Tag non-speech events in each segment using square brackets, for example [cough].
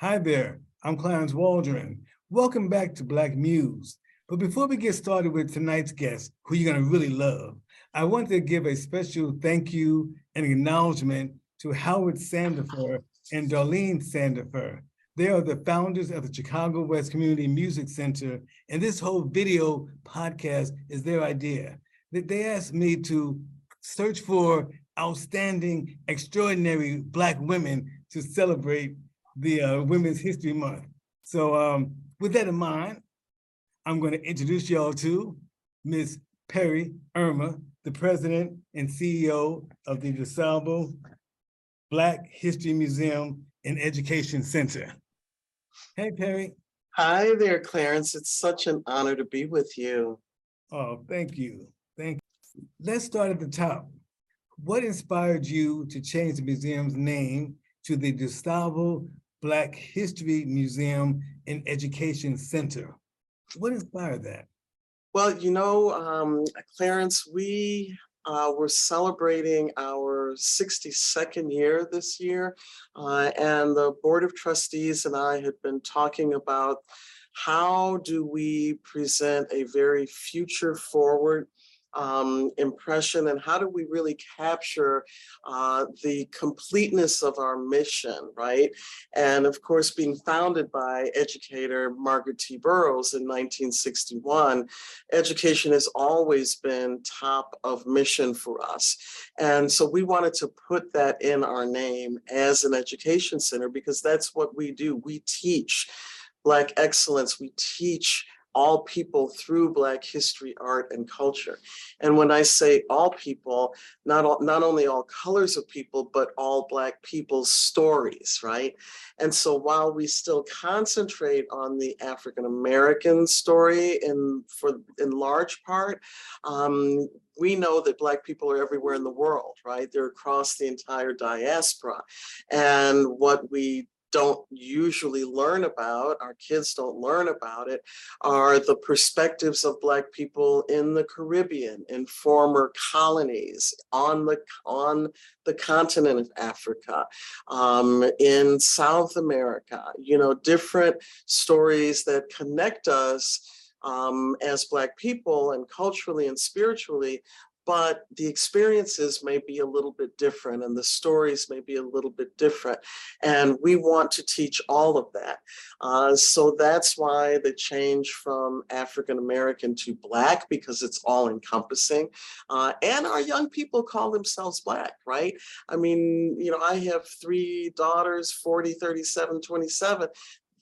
Hi there, I'm Clarence Waldron. Welcome back to Black Muse. But before we get started with tonight's guest, who you're going to really love, I want to give a special thank you and acknowledgement to Howard Sandifer and Darlene Sandifer. They are the founders of the Chicago West Community Music Center, and this whole video podcast is their idea. They- asked me to search for outstanding, extraordinary Black women to celebrate the uh, Women's History Month. So um, with that in mind, I'm going to introduce y'all to Ms. Perri Irmer, the president and CEO of the DuSable Black History Museum and Education Center. Hey, Perri. Hi there, Clarence. It's such an honor to be with you. Oh, thank you. Thank you. Let's start at the top. What inspired you to change the museum's name to the DuSable Black History Museum and Education Center? What inspired that? Well, you know, um, Clarence, we uh, were celebrating our 62nd year this year. Uh, and the Board of Trustees and I had been talking about how do we present a very future forward um, impression and how do we really capture uh, the completeness of our mission, right? And of course, being founded by educator Margaret T. Burroughs in 1961, education has always been top of mission for us. And so we wanted to put that in our name as an education center because that's what we do. We teach Black excellence, we teach all people through Black history, art, and culture. And when I say all people, not all, not only all colors of people, but all Black people's stories, right? And so while we still concentrate on the African American story in for in large part, um, we know that Black people are everywhere in the world, right? They're across the entire diaspora. And what we don't usually learn about, our kids don't learn about it, are the perspectives of Black people in the Caribbean, in former colonies, on the on the continent of Africa, um, in South America. You know, different stories that connect us um, as Black people and culturally and spiritually, but the experiences may be a little bit different and the stories may be a little bit different. And we want to teach all of that. Uh, so that's why the change from African American to Black, because it's all encompassing. Uh, and our young people call themselves Black, right? I mean, you know, I have three daughters 40, 37, 27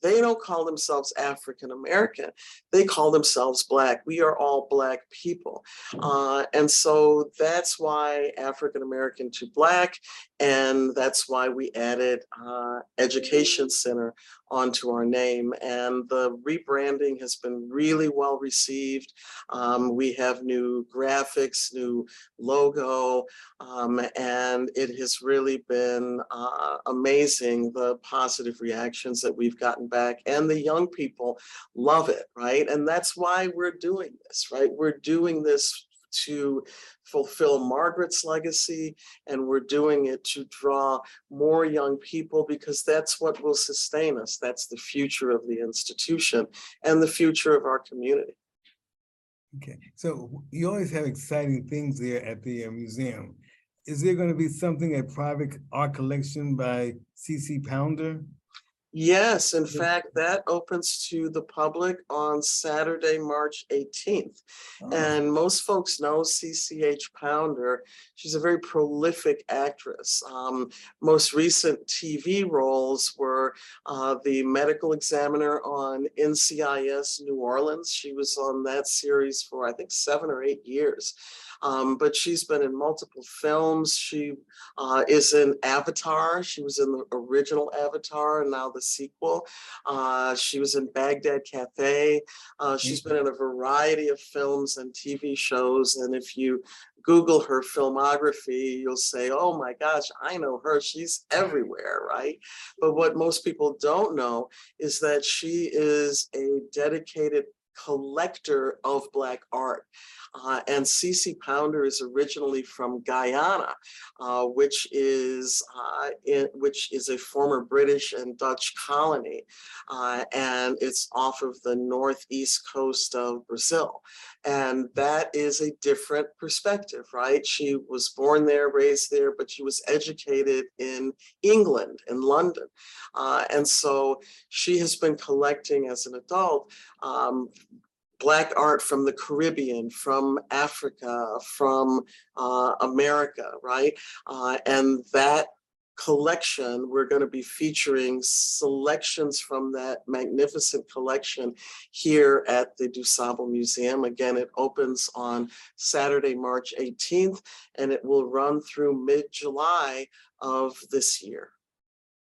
they don't call themselves African American. They call themselves Black. We are all Black people. Uh, and so that's why African American to Black. And that's why we added uh, Education Center onto our name. And the rebranding has been really well received. Um, we have new graphics, new logo, um, and it has really been uh, amazing the positive reactions that we've gotten back. And the young people love it, right? And that's why we're doing this, right? We're doing this to fulfill Margaret's legacy, and we're doing it to draw more young people because that's what will sustain us. That's the future of the institution and the future of our community. Okay, so you always have exciting things there at the uh, museum. Is there going to be something, a private art collection by CC Pounder? Yes, in fact, that opens to the public on Saturday, March 18th. Oh, And most folks know CCH Pounder. She's a very prolific actress. Um, most recent TV roles were uh, the medical examiner on NCIS New Orleans. She was on that series for, I think, seven or eight years. Um, but she's been in multiple films. She uh, is in Avatar. She was in the original Avatar and now the sequel. Uh, she was in Baghdad Cafe. Uh, she's been in a variety of films and TV shows. And if you Google her filmography, you'll say, oh my gosh, I know her. She's everywhere, right? But what most people don't know is that she is a dedicated collector of Black art. Uh, and Cece Pounder is originally from Guyana, uh, which is uh, in, which is a former British and Dutch colony, uh, and it's off of the northeast coast of Brazil. And that is a different perspective, right? She was born there, raised there, but she was educated in England, in London. Uh, and so she has been collecting as an adult um, Black art from the Caribbean, from Africa, from uh, America, right? Uh, and that collection, we're going to be featuring selections from that magnificent collection here at the DuSable Museum. Again, it opens on Saturday, March 18th, and it will run through mid-July of this year.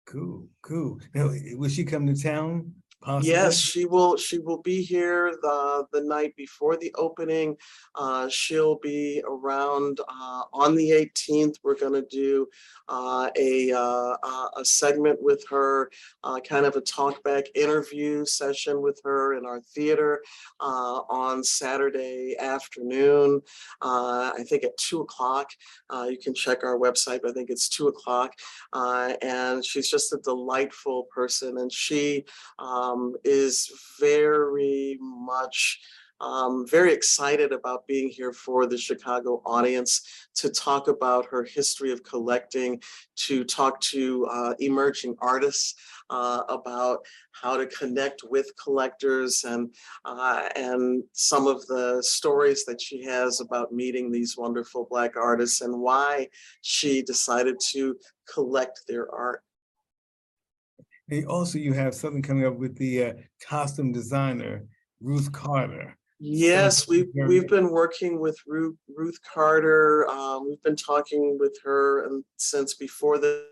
Cool, cool. Now, will she come to town? Yes, she will, she will be here the, the night before the opening. Uh, she'll be around, uh, on the eighteenth. We're gonna do, uh, a, uh, a a segment with her, uh, kind of a talkback interview session with her in our theater, uh, on Saturday afternoon. Uh, I think at two o'clock. Uh, you can check our website, I think it's two o'clock. Uh, and she's just a delightful person and she, um, is very much um, very excited about being here for the Chicago audience to talk about her history of collecting, to talk to uh, emerging artists uh, about how to connect with collectors and uh, and some of the stories that she has about meeting these wonderful Black artists and why she decided to collect their art. And also you have something coming up with the uh, costume designer, Ruth Carter. Yes, we've, we've been working with Ruth, Ruth Carter. Um, we've been talking with her and since before the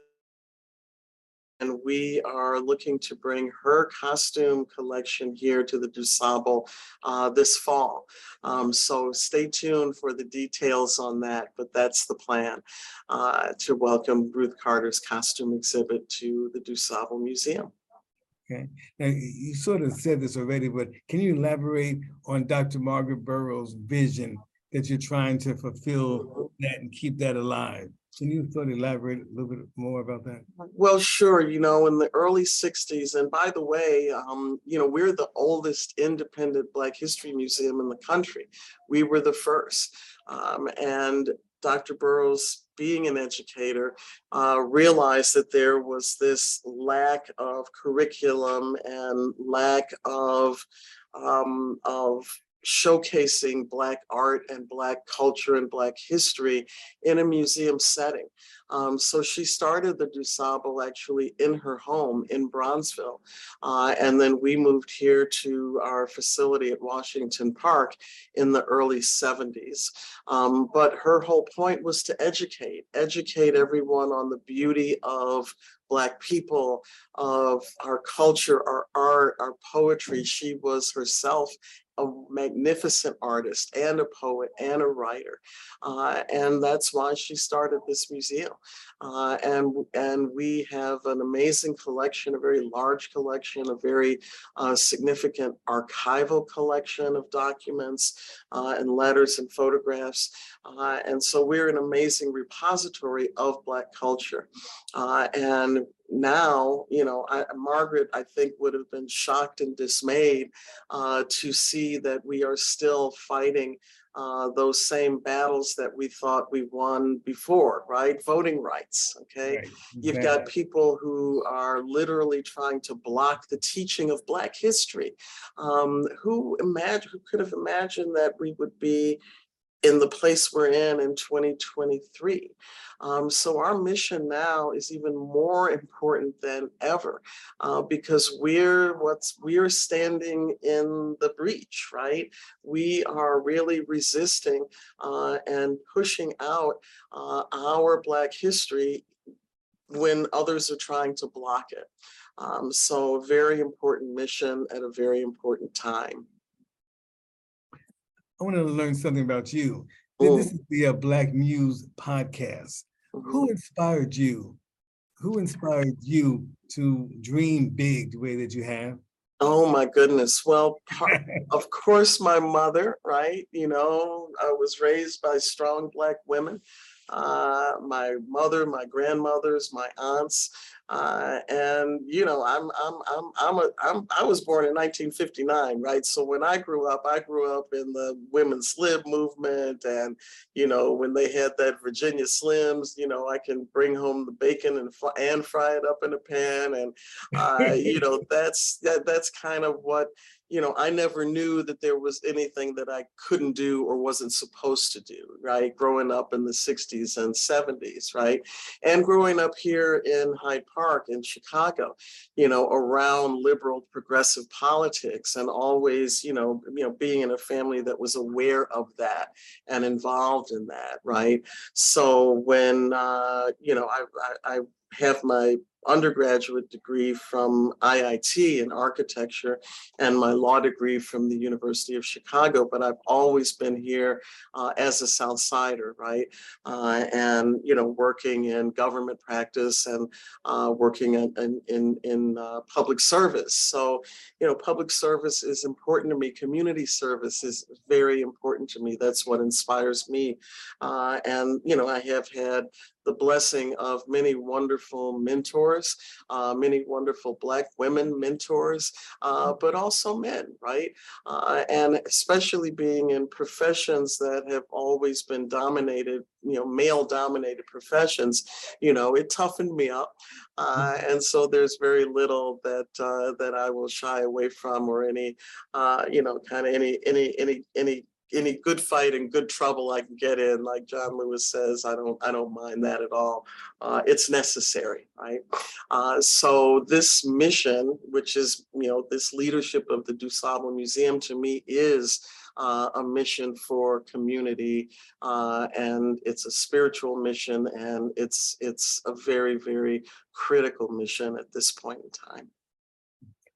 and we are looking to bring her costume collection here to the DuSable uh, this fall. Um, so stay tuned for the details on that, but that's the plan uh, to welcome Ruth Carter's costume exhibit to the DuSable Museum. Okay, now you sort of said this already, but can you elaborate on Dr. Margaret Burroughs' vision that you're trying to fulfill that and keep that alive? Can you sort of elaborate a little bit more about that? Well, sure, you know, in the early sixties, and by the way, um, you know, we're the oldest independent Black History Museum in the country. We were the first. Um, and Dr. Burroughs, being an educator, uh, realized that there was this lack of curriculum and lack of um, of showcasing Black art and Black culture and Black history in a museum setting. Um, so she started the DuSable actually in her home in Bronzeville. Uh, and then we moved here to our facility at Washington Park in the early 70s. Um, but her whole point was to educate, educate everyone on the beauty of Black people, of our culture, our art, our poetry. She was herself a magnificent artist and a poet and a writer. Uh, and that's why she started this museum. Uh, and, and we have an amazing collection, a very large collection, a very uh, significant archival collection of documents uh, and letters and photographs. Uh, and so we're an amazing repository of Black culture. Uh, and now, you know, I, Margaret, I think, would have been shocked and dismayed uh, to see that we are still fighting uh, those same battles that we thought we won before, right? Voting rights, okay? Right, You've got people who are literally trying to block the teaching of Black history. Um, who imagine, who could have imagined that we would be in the place we're in in 2023. Um, so our mission now is even more important than ever uh, because we're what's we're standing in the breach, right? We are really resisting uh, and pushing out uh, our Black history when others are trying to block it. Um, so a very important mission at a very important time. I want to learn something about you. Mm. This is the uh, Black Muse podcast. Mhm. Who inspired you? Who inspired you to dream big the way that you have? Oh my goodness. Well, [laughs] par- of course, my mother, right? You know, I was raised by strong Black women. Uh, my mother, my grandmothers, my aunts, uh, and you know, I'm I'm I'm I'm a I'm I was born in 1959, right? So when I grew up, I grew up in the women's lib movement, and you know, when they had that Virginia Slims, you know, I can bring home the bacon and fry, and fry it up in a pan, and uh, you know, [laughs] that's that that's kind of what you know, I never knew that there was anything that I couldn't do or wasn't supposed to do, right? Growing up in the 60s and 70s, right? And growing up here in Hyde Park in Chicago, you know, around liberal progressive politics and always, you know, you know, being in a family that was aware of that and involved in that, right? So when uh, you know, I, I, I have my undergraduate degree from IIT in architecture and my law degree from the University of Chicago, but I've always been here uh, as a South Sider, right? Uh, and, you know, working in government practice and uh, working in, in, in, uh, public service. So, you know, public service is important to me. Community service is very important to me. That's what inspires me. Uh, and, you know, I have had the blessing of many wonderful mentors, uh, many wonderful Black women mentors, uh, but also men, right? Uh, and especially being in professions that have always been dominated, you know, male dominated professions, you know, it toughened me up. Uh, and so there's very little that uh, that I will shy away from or any, uh, you know, kind of any, any, any, any any good fight and good trouble I can get in, like John Lewis says, I don't I don't mind that at all. Uh, it's necessary, right? Uh, so this mission, which is you know this leadership of the DuSable Museum, to me is uh, a mission for community, uh, and it's a spiritual mission, and it's it's a very very critical mission at this point in time.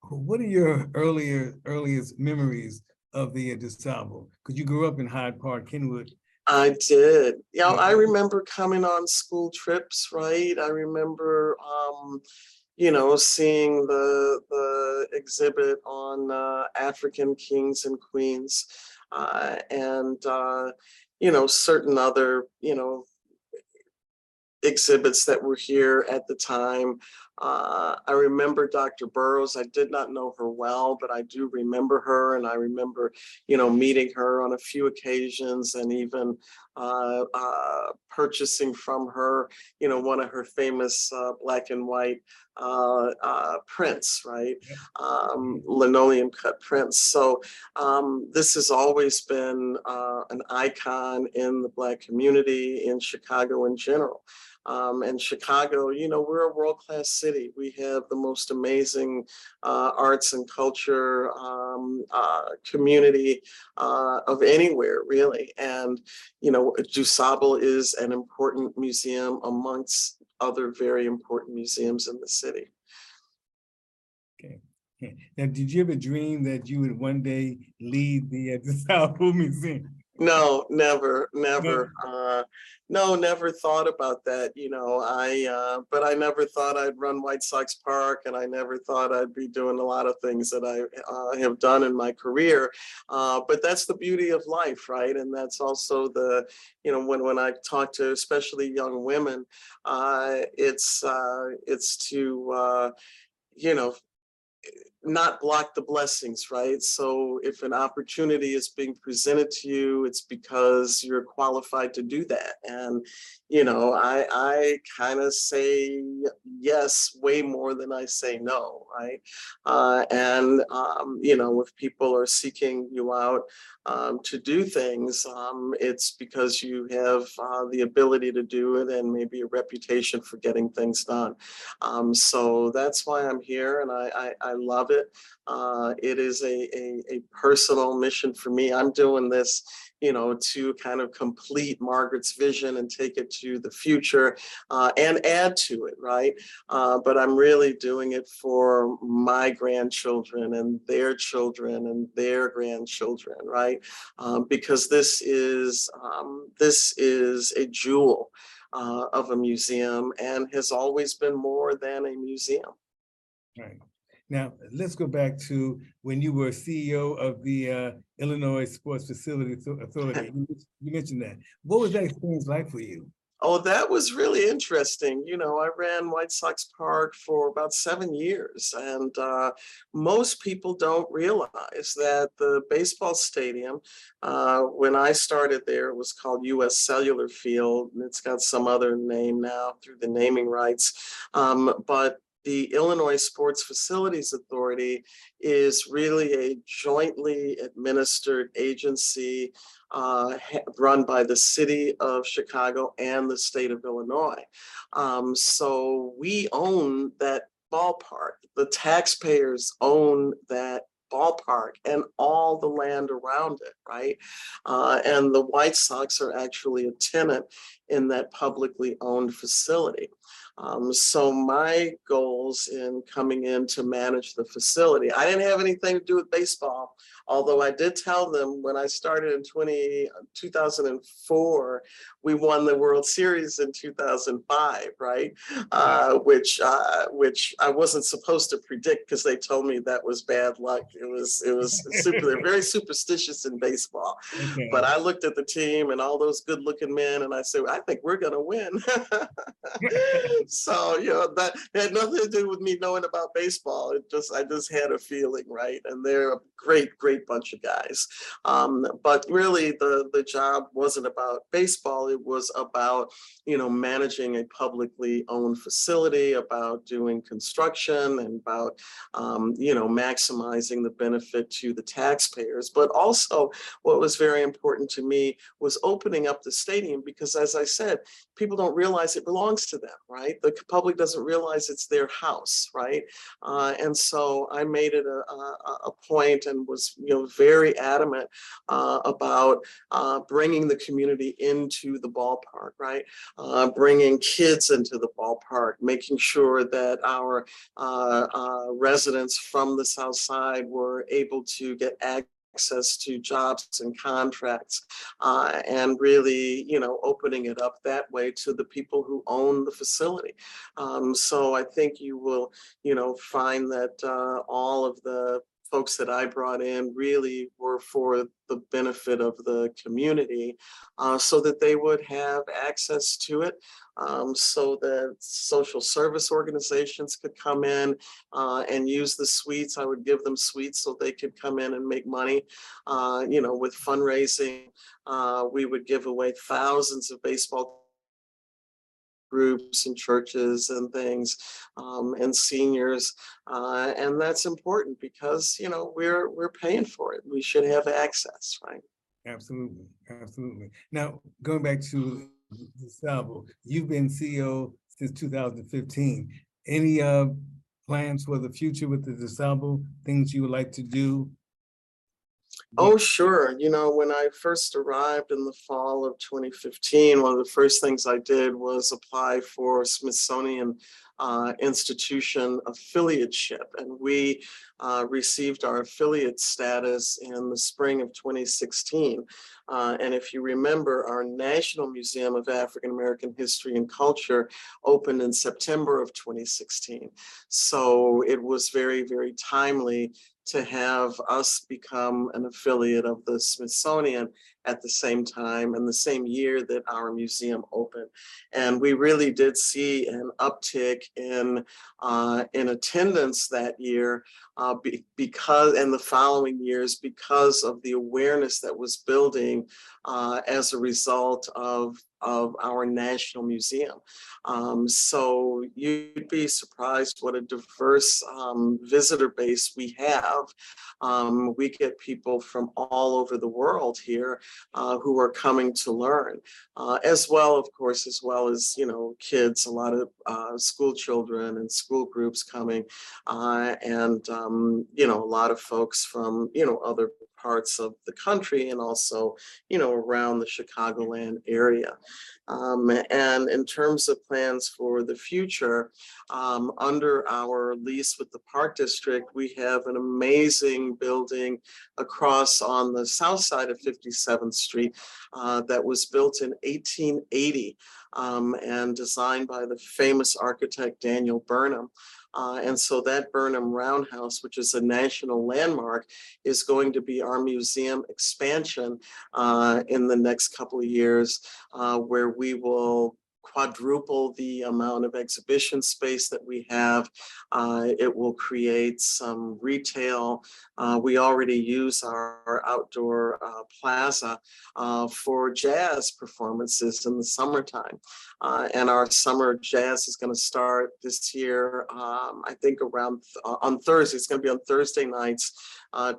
What are your earlier earliest memories of the uh, Because you grew up in Hyde Park, Kenwood. I did. You know, I remember coming on school trips, right? I remember, um, you know, seeing the the exhibit on uh, African kings and queens, uh, and uh, you know, certain other, you know, exhibits that were here at the time. Uh, I remember Dr. Burroughs. I did not know her well, but I do remember her, and I remember, you know, meeting her on a few occasions, and even uh, uh, purchasing from her, you know, one of her famous uh, black and white uh, uh, prints, right? Um, linoleum cut prints. So um, this has always been uh, an icon in the Black community in Chicago in general. Um, and Chicago, you know, we're a world-class city. We have the most amazing uh, arts and culture um, uh, community uh, of anywhere, really. And, you know, DuSable is an important museum amongst other very important museums in the city. Okay. Now, did you ever dream that you would one day lead the uh, [laughs] DuSable Museum? No, never, never. Uh, no, never thought about that. You know, I, uh, but I never thought I'd run White Sox Park and I never thought I'd be doing a lot of things that I uh, have done in my career. Uh, but that's the beauty of life, right? And that's also the, you know, when, when I talk to especially young women, uh, it's, uh, it's to, uh, you know, not block the blessings, right? So if an opportunity is being presented to you, it's because you're qualified to do that. And, you know, I I kind of say yes way more than I say no, right? Uh, and um, you know, if people are seeking you out um, to do things, um, it's because you have uh, the ability to do it and maybe a reputation for getting things done. Um, so that's why I'm here, and I I, I love it. Uh, it is a, a, a personal mission for me. I'm doing this, you know, to kind of complete Margaret's vision and take it to the future uh, and add to it, right? Uh, but I'm really doing it for my grandchildren and their children and their grandchildren, right? Um, because this is um, this is a jewel uh, of a museum and has always been more than a museum. Right. Now, let's go back to when you were CEO of the uh, Illinois Sports Facility Authority. [laughs] You mentioned that. What was that experience like for you? Oh, that was really interesting. You know, I ran White Sox Park for about seven years, and uh, most people don't realize that the baseball stadium, uh, when I started there, it was called US Cellular Field, and it's got some other name now through the naming rights. Um, but the Illinois Sports Facilities Authority is really a jointly administered agency uh, run by the city of Chicago and the state of Illinois. Um, so we own that ballpark. The taxpayers own that ballpark and all the land around it, right? Uh, and the White Sox are actually a tenant in that publicly owned facility. Um, so my goals in coming in to manage the facility, I didn't have anything to do with baseball. Although I did tell them when I started in 20, 2004, we won the World Series in 2005, right? Uh, which uh, which I wasn't supposed to predict because they told me that was bad luck. It was it was super. They're very superstitious in baseball. Okay. But I looked at the team and all those good-looking men, and I said, I think we're gonna win. [laughs] so you know that had nothing to do with me knowing about baseball. It just I just had a feeling, right? And they're a great, great great bunch of guys. Um, but really, the the job wasn't about baseball. It was about you know managing a publicly owned facility, about doing construction, and about um, you know maximizing the benefit to the taxpayers. But also, what was very important to me was opening up the stadium because, as I said, people don't realize it belongs to them, right? The public doesn't realize it's their house, right? Uh, and so I made it a, a, a point and was you know, very adamant uh, about uh, bringing the community into the ballpark, right? Uh, bringing kids into the ballpark, making sure that our uh, uh, residents from the South Side were able to get access access to jobs and contracts uh, and really you know opening it up that way to the people who own the facility um, so i think you will you know find that uh, all of the folks that I brought in really were for the benefit of the community uh, so that they would have access to it, um, so that social service organizations could come in uh, and use the suites. I would give them suites so they could come in and make money. Uh, you know, with fundraising, uh, we would give away thousands of baseball groups and churches and things um, and seniors uh, and that's important because you know we're we're paying for it. We should have access right? Absolutely absolutely. Now going back to DuSable, you've been ceo since 2015 any uh plans for the future with the DuSable things you would like to do Oh, sure. You know, when I first arrived in the fall of 2015, one of the first things I did was apply for Smithsonian uh, Institution affiliateship. And we uh, received our affiliate status in the spring of 2016. Uh, and if you remember, our National Museum of African American History and Culture opened in September of 2016. So it was very, very timely to have us become an affiliate of the Smithsonian at the same time and the same year that our museum opened. And we really did see an uptick in, uh, in attendance that year uh, be, because, and the following years, because of the awareness that was building uh, as a result of of our National Museum. Um, so you'd be surprised what a diverse um, visitor base we have. Um, we get people from all over the world here uh, who are coming to learn, uh, as well, of course, as well as, you know, kids, a lot of uh, school children and school groups coming, uh, and, um, you know, a lot of folks from, you know, other parts of the country and also, you know, around the Chicagoland area. Um, and in terms of plans for the future, um, under our lease with the Park District, we have an amazing building across on the south side of 57th Street uh, that was built in 1880 um, and designed by the famous architect Daniel Burnham. Uh, and so that Burnham Roundhouse, which is a national landmark, is going to be our museum expansion uh, in the next couple of years, uh, where we will quadruple the amount of exhibition space that we have. Uh, it will create some retail. Uh, we already use our outdoor uh, plaza uh, for jazz performances in the summertime. Uh, and our summer jazz is going to start this year, um, I think around uh, on Thursday. It's going to be on Thursday nights.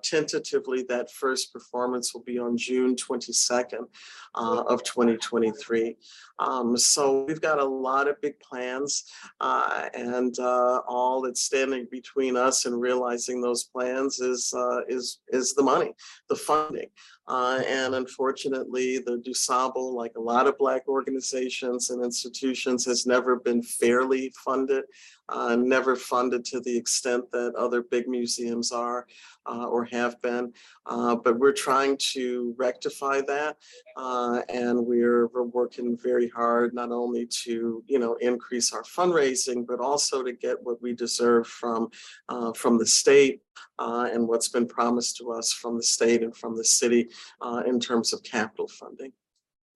Tentatively, that first performance will be on June 22nd of 2023. Um, so we've got a lot of big plans uh, and uh, all that's standing between us and realizing those plans is uh, is is the money, the funding. Uh, and unfortunately, the DuSable, like a lot of Black organizations and institutions, has never been fairly funded, uh, never funded to the extent that other big museums are uh, or have been. Uh, but we're trying to rectify that. Uh, and we're, we're working very hard not only to, you know, increase our fundraising, but also to get what we deserve from, uh, from the state uh, and what's been promised to us from the state and from the city uh, in terms of capital funding.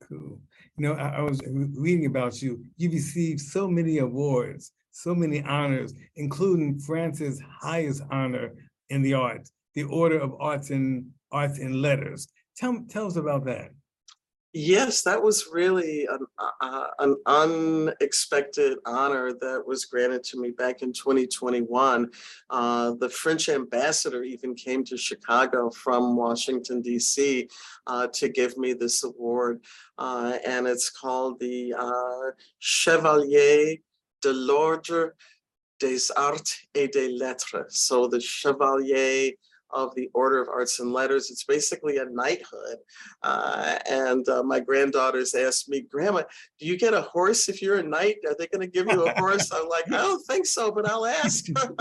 Cool. You know, I, I was reading about you. You received so many awards, so many honors, including France's highest honor in the arts, the Order of Arts and Arts and Letters. Tell, tell us about that. Yes, that was really an, uh, an unexpected honor that was granted to me back in 2021. Uh, the French ambassador even came to Chicago from Washington, D.C. Uh, to give me this award. Uh, and it's called the uh, Chevalier de l'Ordre des Arts et des Lettres. So the Chevalier of the Order of Arts and Letters. It's basically a knighthood. Uh, and uh, my granddaughters asked me, Grandma, do you get a horse if you're a knight? Are they going to give you a horse? I'm like, I don't think so, but I'll ask. [laughs]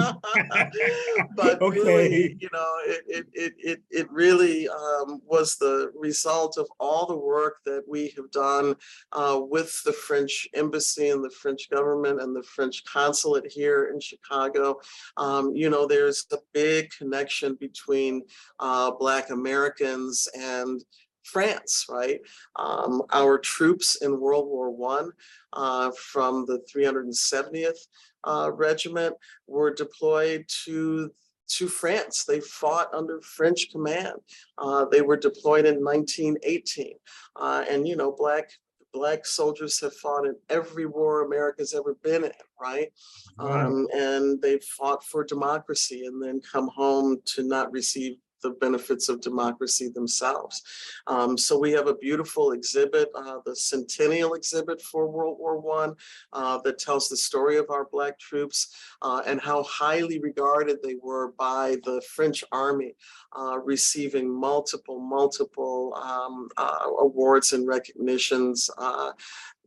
but okay. really, you know, it, it, it, it, it really um, was the result of all the work that we have done uh, with the French embassy and the French government and the French consulate here in Chicago. Um, you know, there's a big connection between between uh, Black Americans and France, right? Um, our troops in World War One uh, from the 370th uh, Regiment were deployed to to France. They fought under French command. Uh, they were deployed in 1918. Uh, and, you know, Black Black soldiers have fought in every war America's ever been in, right? Um, and they've fought for democracy and then come home to not receive the benefits of democracy themselves. Um, so we have a beautiful exhibit, uh, the Centennial exhibit for World War One, uh, that tells the story of our Black troops uh, and how highly regarded they were by the French army, uh, receiving multiple, multiple um, uh, awards and recognitions uh,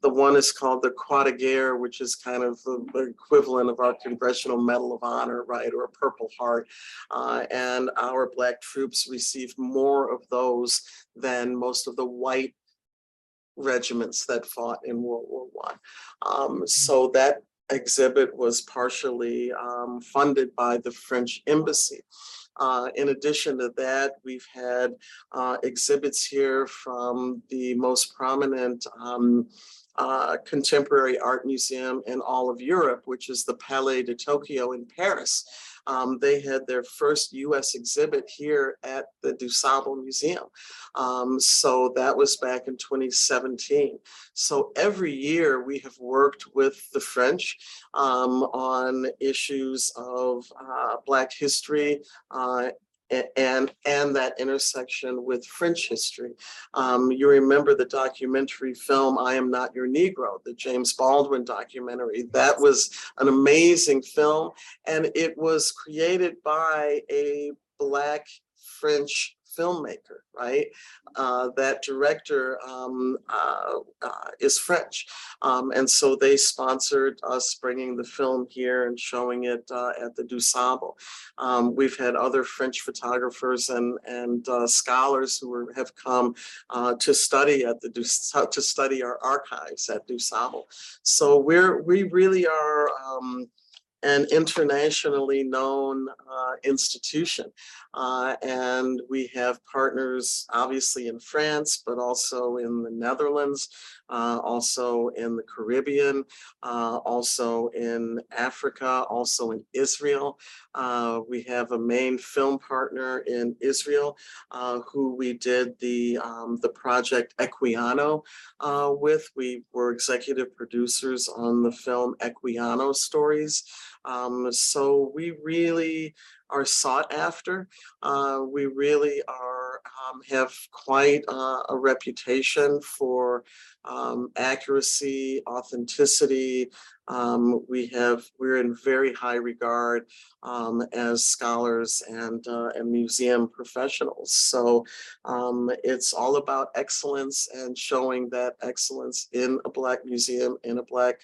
the one is called the Croix de Guerre, which is kind of the, equivalent of our Congressional Medal of Honor, right, or a Purple Heart. Uh, and our Black troops received more of those than most of the white regiments that fought in World War One. Um, so that exhibit was partially um, funded by the French embassy. Uh, in addition to that, we've had uh, exhibits here from the most prominent um, uh, contemporary art museum in all of Europe, which is the Palais de Tokyo in Paris. Um, they had their first US exhibit here at the DuSable Museum. Um, so that was back in twenty seventeen. So every year we have worked with the French um, on issues of uh, Black history uh, and and that intersection with French history. Um, you remember the documentary film "I Am Not Your Negro," the James Baldwin documentary. That was an amazing film, and it was created by a Black French filmmaker, right? Uh, that director um, uh, uh, is French. Um, and so they sponsored us bringing the film here and showing it uh, at the DuSable. Um, we've had other French photographers and, and uh, scholars who are, have come uh, to study at the, Dus- to study our archives at DuSable. So we're, we really are um, an internationally known uh, institution. Uh, and we have partners obviously in France, but also in the Netherlands, uh, also in the Caribbean, uh, also in Africa, also in Israel. Uh, we have a main film partner in Israel uh, who we did the, um, the project Equiano uh, with. We were executive producers on the film Equiano Stories. Um, so we really are sought after. Uh, we really are, um, have quite uh, a reputation for um, accuracy, authenticity. Um, we have, we're in very high regard um, as scholars and, uh, and museum professionals. So um, it's all about excellence and showing that excellence in a Black museum, in a Black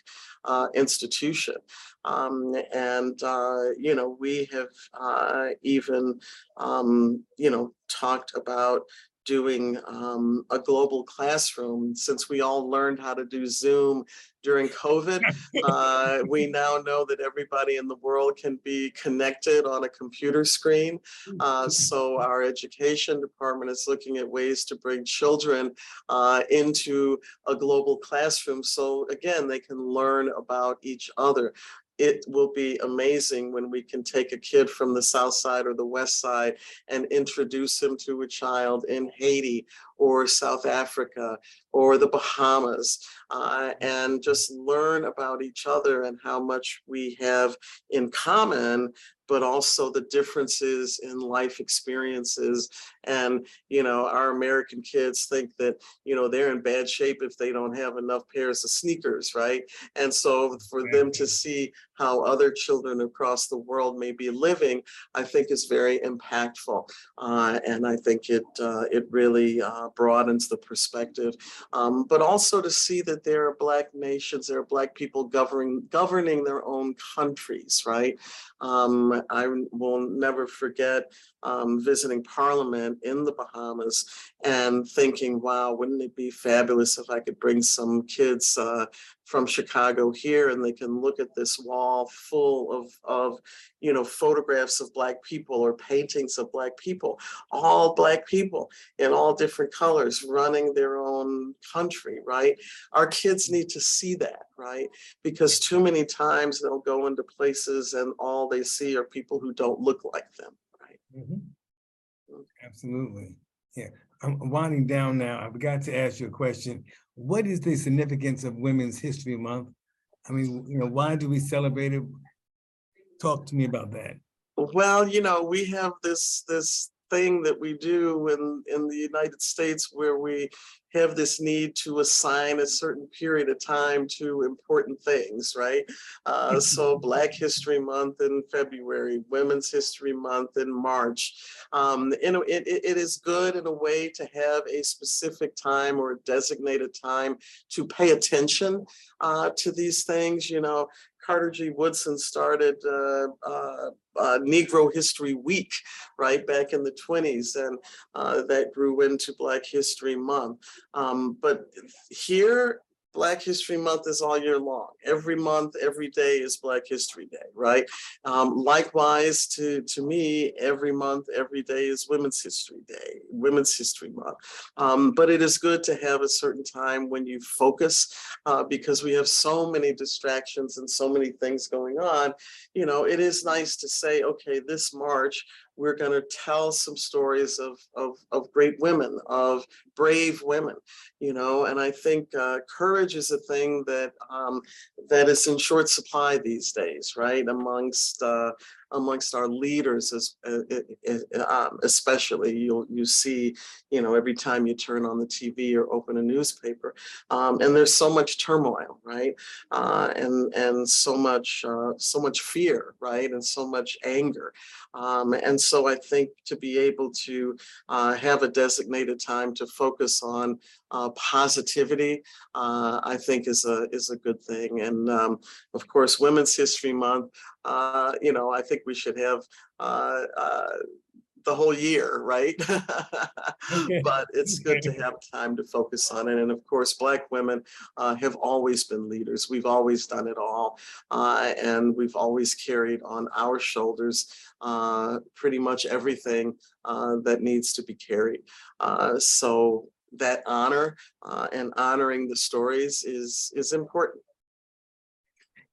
uh, institution. Um, and, uh, you know, we have, uh, even, um, you know, talked about doing, um, a global classroom. Since we all learned how to do Zoom during COVID, [laughs] uh, we now know that everybody in the world can be connected on a computer screen. Uh, so our education department is looking at ways to bring children, uh, into a global classroom. So again, they can learn about each other it will be amazing when we can take a kid from the south side or the west side and introduce him to a child in Haiti or South Africa or the Bahamas uh, and just learn about each other and how much we have in common but also the differences in life experiences and you know our american kids think that you know they're in bad shape if they don't have enough pairs of sneakers right and so for them to see how other children across the world may be living, I think is very impactful. Uh, and I think it uh, it really uh, broadens the perspective. Um, but also to see that there are Black nations, there are Black people governing governing their own countries, right? Um, I will never forget um, visiting Parliament in the Bahamas and thinking, wow, wouldn't it be fabulous if I could bring some kids uh, from Chicago here and they can look at this wall full of, of, you know, photographs of Black people or paintings of Black people, all Black people in all different colors running their own country, right? Our kids need to see that, right? Because too many times they'll go into places and all they see are people who don't look like them, right? Mhm. Absolutely. Yeah, I'm winding down now. I forgot to ask you a question. What is the significance of Women's History Month? I mean, you know, why do we celebrate it? Talk to me about that. Well, you know, we have this, this thing that we do in, in the United States where we have this need to assign a certain period of time to important things, right? Uh, [laughs] so Black History Month in February, Women's History Month in March. Um, know, it, it, it is good in a way to have a specific time or a designated time to pay attention uh, to these things, you know. Carter G. Woodson started uh, uh, uh, Negro History Week, right, back in the 20s, and uh, that grew into Black History Month. Um, but here, Black History Month is all year long. Every month, every day is Black History Day, right? Um, likewise, to, to me, every month, every day is Women's History Day, Women's History Month. Um, but it is good to have a certain time when you focus uh, because we have so many distractions and so many things going on. You know, it is nice to say, okay, this March, we're going to tell some stories of, of, of great women, of brave women, you know, and I think uh, courage is a thing that um, that is in short supply these days, right? Amongst uh, amongst our leaders, as, uh, uh, uh, um, especially you'll you see, you know, every time you turn on the TV or open a newspaper, um, and there's so much turmoil, right? Uh, and and so much uh, so much fear, right? And so much anger, um, and so I think to be able to uh, have a designated time to focus on uh, positivity, uh, I think is a is a good thing. And um, of course, Women's History Month, uh, you know, I think we should have uh, uh, the whole year, right? [laughs] Okay. but it's good to have time to focus on it. And of course, Black women uh, have always been leaders. We've always done it all. Uh, and we've always carried on our shoulders uh, pretty much everything uh, that needs to be carried. Uh, so that honor uh, and honoring the stories is, is important.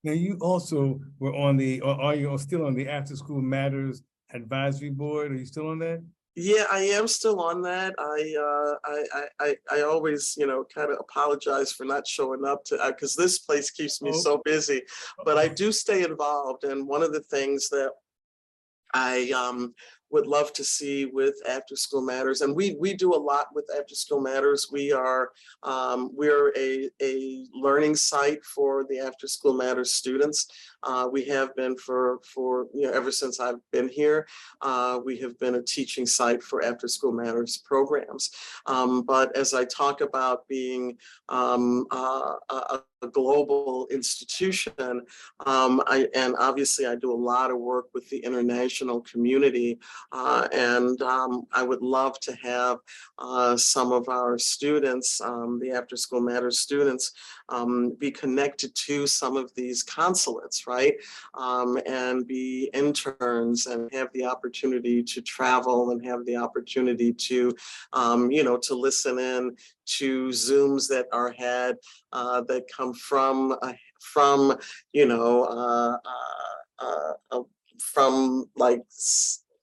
Now, you also were on the, or are you still on the After School Matters Advisory Board? Are you still on that? Yeah, I am still on that. I, uh, I, I, I, I always, you know, kind of apologize for not showing up to, because this place keeps me so busy. But I do stay involved, and one of the things that I um, would love to see with After School Matters, and we we do a lot with After School Matters. We are um, we're a a learning site for the After School Matters students. Uh, we have been for for you know ever since I've been here. Uh, we have been a teaching site for After School Matters programs. Um, but as I talk about being um, uh, a, global institution, um, I, and obviously I do a lot of work with the international community. Uh, and um, I would love to have uh, some of our students, um, the After School Matters students, um, be connected to some of these consulates, right? Um, and be interns and have the opportunity to travel and have the opportunity to, um, you know, to listen in to Zooms that are had uh, that come from, uh, from, you know, uh, uh, uh, from like,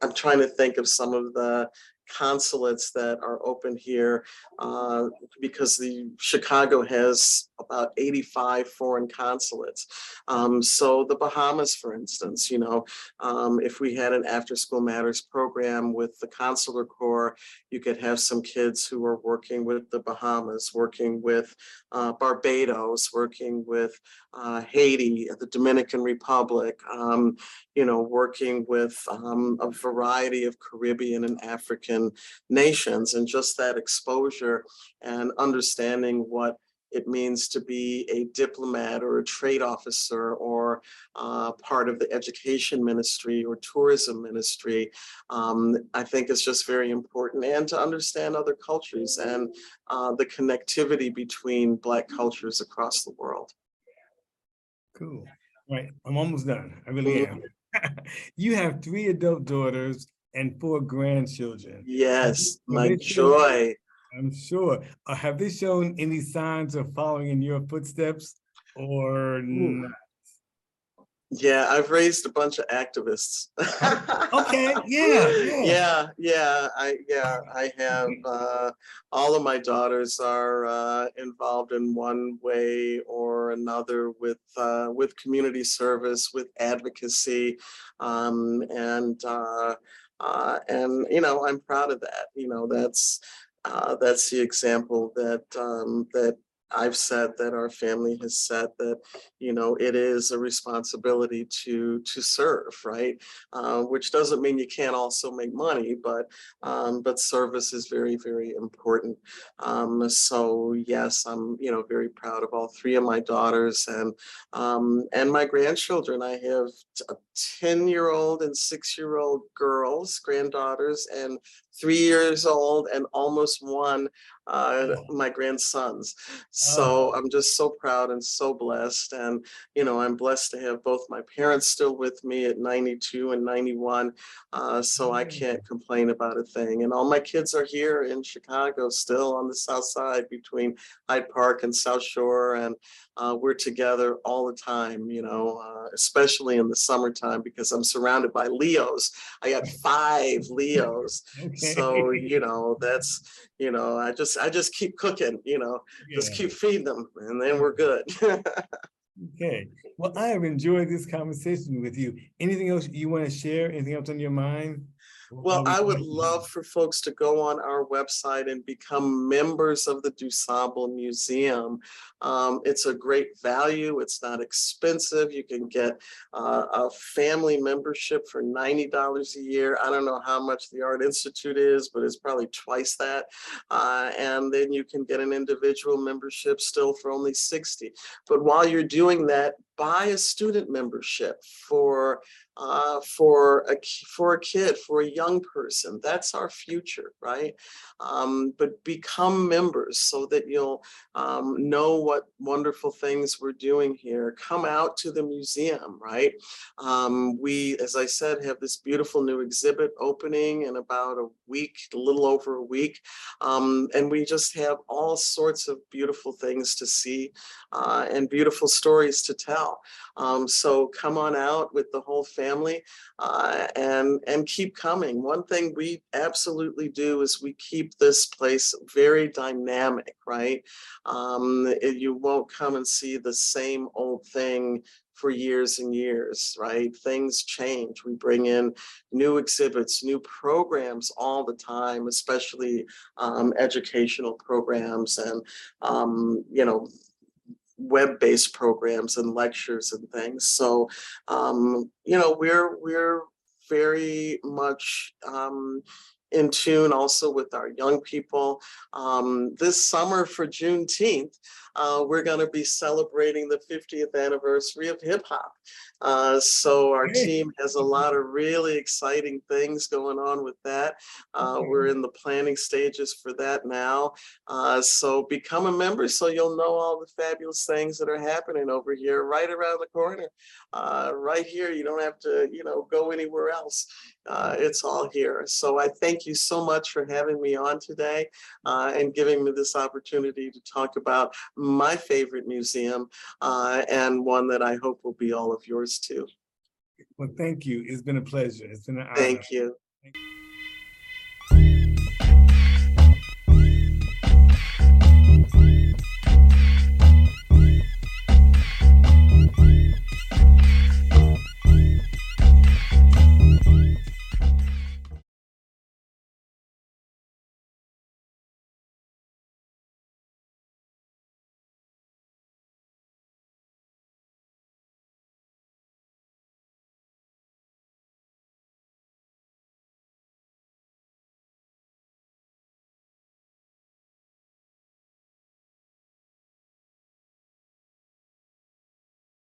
I'm trying to think of some of the consulates that are open here uh, because the Chicago has about 85 foreign consulates. Um, so the Bahamas, for instance, you know, um, if we had an after school matters program with the consular corps, you could have some kids who are working with the Bahamas, working with uh, Barbados, working with uh, Haiti, the Dominican Republic, um, you know, working with um, a variety of Caribbean and African nations and just that exposure and understanding what it means to be a diplomat or a trade officer or uh, part of the education ministry or tourism ministry, um, I think is just very important and to understand other cultures and uh, the connectivity between Black cultures across the world. Cool. Right, I'm almost done. I really am. [laughs] You have three adult daughters and four grandchildren. Yes, my joy. I'm sure. Uh, Have they shown any signs of following in your footsteps or not? Yeah, I've raised a bunch of activists. [laughs] Okay, [laughs] yeah, yeah. Yeah, yeah, I, yeah, I have, uh, all of my daughters are, uh, involved in one way or another with, uh, with community service, with advocacy. Um, and, uh, uh, and, you know, I'm proud of that, you know, that's, uh, that's the example that, um, that I've said that our family has said that, you know, it is a responsibility to, to serve, right? Uh, which doesn't mean you can't also make money, but, um, but service is very, very important. Um, so yes, I'm, you know, very proud of all three of my daughters and, um, and my grandchildren. I have a ten-year-old and six-year-old girls, granddaughters, and three years old and almost one uh, Oh. my grandsons. So I'm just so proud and so blessed. And, you know, I'm blessed to have both my parents still with me at ninety-two and ninety-one. Uh, so I Mm. can't complain about a thing. And all my kids are here in Chicago, still on the south side between Hyde Park and South Shore. And uh, we're together all the time, you know, uh, especially in the summertime because I'm surrounded by Leos. I got five [laughs] Leos. So, [laughs] you know, that's, you know, I just, I just keep cooking, you know, just keep feeding them and then we're good. [laughs] Okay, well, I have enjoyed this conversation with you. Anything else you want to share? Anything else on your mind? Well, I would love for folks to go on our website and become members of the DuSable Museum. Um, it's a great value. It's not expensive. You can get uh, a family membership for ninety dollars a year. I don't know how much the Art Institute is, but it's probably twice that. Uh, and then you can get an individual membership still for only sixty. But while you're doing that, buy a student membership for uh, for a for a kid, for a young person. That's our future, right? Um, but become members so that you'll um, know what wonderful things we're doing here. Come out to the museum, right? Um, we, as I said, have this beautiful new exhibit opening in about a week, a little over a week. Um, and we just have all sorts of beautiful things to see uh, and beautiful stories to tell. Um, so come on out with the whole family uh, and and keep coming. One thing we absolutely do is we keep this place very dynamic, right? Um, you won't come and see the same old thing for years and years, right? Things change. We bring in new exhibits, new programs all the time, especially um, educational programs and um, you know web-based programs and lectures and things. So, um, you know, we're we're very much um, in tune also with our young people. Um, this summer for Juneteenth, uh, we're going to be celebrating the 50th anniversary of hip hop. Uh, so our team has a lot of really exciting things going on with that. Uh, we're in the planning stages for that now. Uh, so become a member so you'll know all the fabulous things that are happening over here, right around the corner. Uh, right here, you don't have to, you know, go anywhere else. Uh, it's all here. So I thank you so much for having me on today uh, and giving me this opportunity to talk about my favorite museum uh, and one that I hope will be all of yours too. Well, thank you. It's been a pleasure. It's been an honor. Thank you.